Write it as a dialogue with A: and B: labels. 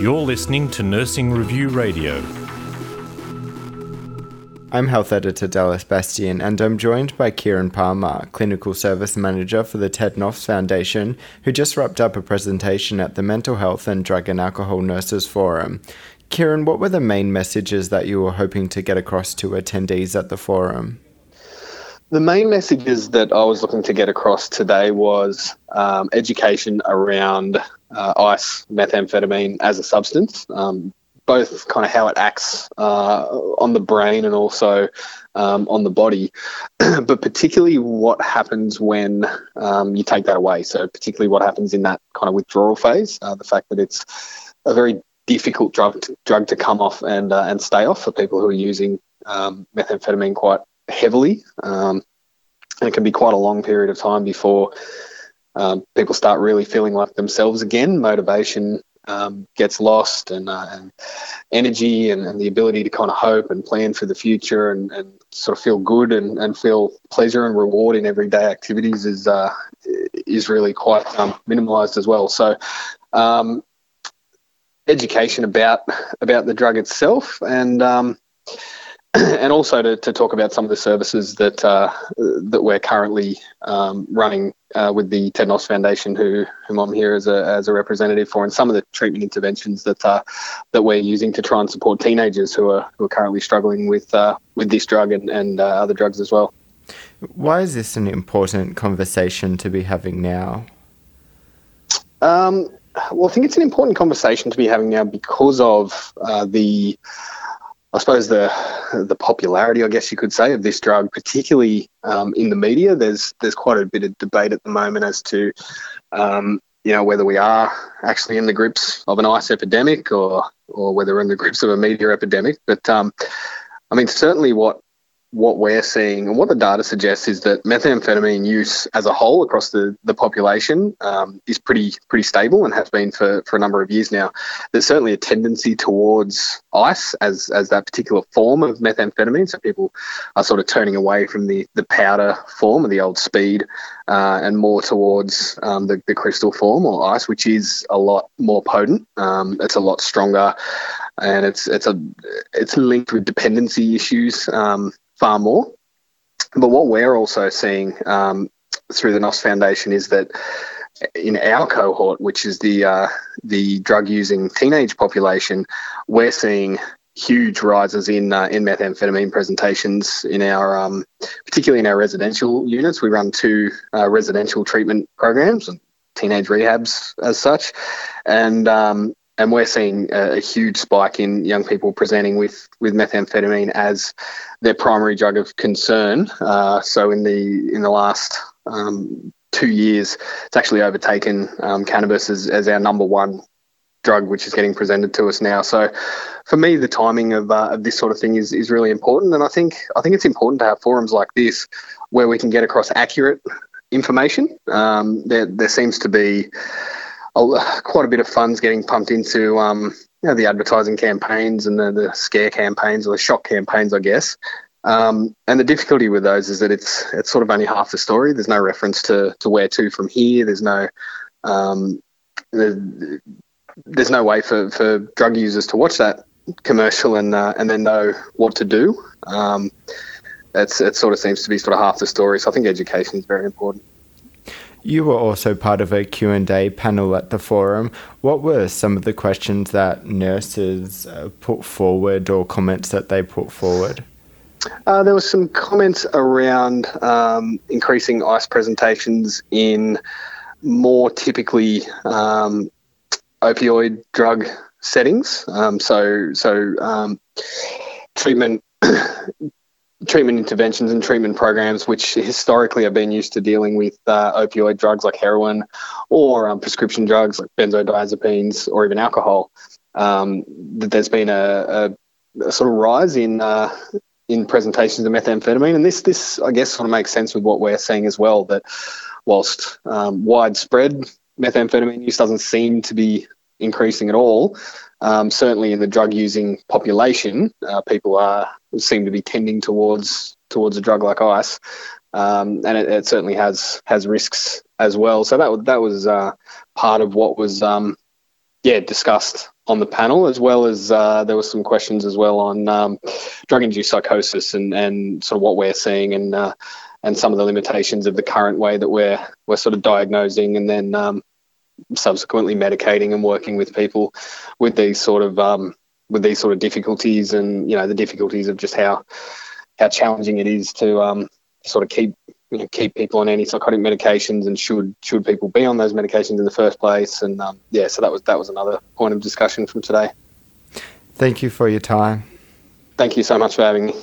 A: You're listening to Nursing Review Radio.
B: I'm Health Editor Dallas Bastian, and I'm joined by Kieran Palmer, Clinical Service Manager for the Ted Noffs Foundation, who just wrapped up a presentation at the Mental Health and Drug and Alcohol Nurses Forum. Kieran, what were the main messages that you were hoping to get across to attendees at the forum?
C: The main messages that I was looking to get across today was um, education around uh, ice methamphetamine as a substance, um, both kind of how it acts uh, on the brain and also um, on the body, but particularly what happens when um, you take that away. So, particularly what happens in that kind of withdrawal phase, uh, the fact that it's a very difficult drug to, drug to come off and uh, and stay off for people who are using um, methamphetamine quite heavily, um, and it can be quite a long period of time before. Um, people start really feeling like themselves again. Motivation um, gets lost and, uh, and energy and, and, the ability to kind of hope and plan for the future and, and sort of feel good and, and, feel pleasure and reward in everyday activities is uh, is really quite um, as well. So. Um, education about about the drug itself and um, and also to, to talk about some of the services that uh, that we're currently um, running uh, with the Ted Noffs Foundation, who whom I'm here as a, as a representative for, and some of the treatment interventions that uh, that we're using to try and support teenagers who are who are currently struggling with uh, with this drug and, and uh, other drugs as well.
B: Why is this an important conversation to be having now?
C: Um, well, I think it's an important conversation to be having now because of uh, the I suppose the the popularity, I guess you could say, of this drug, particularly um, in the media. There's there's quite a bit of debate at the moment as to um, you know whether we are actually in the grips of an ice epidemic or or whether we're in the grips of a media epidemic. But um, I mean, certainly what what we're seeing and what the data suggests is that methamphetamine use as a whole across the, the population um, is pretty pretty stable and has been for, for a number of years now. There's certainly a tendency towards ice as, as that particular form of methamphetamine. So people are sort of turning away from the, the powder form of the old speed uh, and more towards um, the, the crystal form or ice, which is a lot more potent. Um, it's a lot stronger and it's it's a it's linked with dependency issues um, far more. But what we're also seeing um, through the Noffs Foundation is that in our cohort, which is the uh, the drug using teenage population, we're seeing huge rises in uh, in methamphetamine presentations in our um, particularly in our residential units. We run two uh, residential treatment programs and teenage rehabs as such, and um, and we're seeing a, huge spike in young people presenting with with methamphetamine as their primary drug of concern. Uh, so in the in the last um, two years, it's actually overtaken um, cannabis as, as our number one drug, which is getting presented to us now. So for me, the timing of, uh, of this sort of thing is is really important, and I think I think it's important to have forums like this where we can get across accurate information. Um, there there seems to be quite a bit of funds getting pumped into um, you know, the advertising campaigns and the, the, scare campaigns or the shock campaigns, I guess. Um, and the difficulty with those is that it's it's sort of only half the story. There's no reference to, to where to from here. There's no um, the, there's no way for, for drug users to watch that commercial and uh, and then know what to do. Um, it's, it sort of seems to be sort of half the story. So I think education is very important.
B: You were also part of a Q&A panel at the forum. What were some of the questions that nurses uh, put forward or comments that they put forward?
C: Uh, there were some comments around um, increasing ICE presentations in more typically um, opioid drug settings. Um, so, so um, treatment treatment interventions and treatment programs which historically have been used to dealing with uh, opioid drugs like heroin or um, prescription drugs like benzodiazepines or even alcohol. Um, there's been a, a, a, sort of rise in uh, in presentations of methamphetamine, and this this I guess sort of makes sense with what we're seeing as well. That whilst um, widespread methamphetamine use doesn't seem to be increasing at all, um, certainly in the drug using population, uh, people are seem to be tending towards towards a drug like ice, um, and it, it, certainly has has risks as well. So that that was uh, part of what was um, yeah, discussed on the panel, as well as uh, there were some questions as well on um, drug-induced psychosis and, and sort of what we're seeing and uh, and some of the limitations of the current way that we're we're sort of diagnosing and then um, subsequently medicating and working with people with these sort of um, with these sort of difficulties and you know the difficulties of just how how challenging it is to um, sort of keep you know, keep people on antipsychotic medications and should should people be on those medications in the first place. And um, yeah so that was that was another point of discussion from today.
B: Thank you for your time.
C: Thank you so much for having me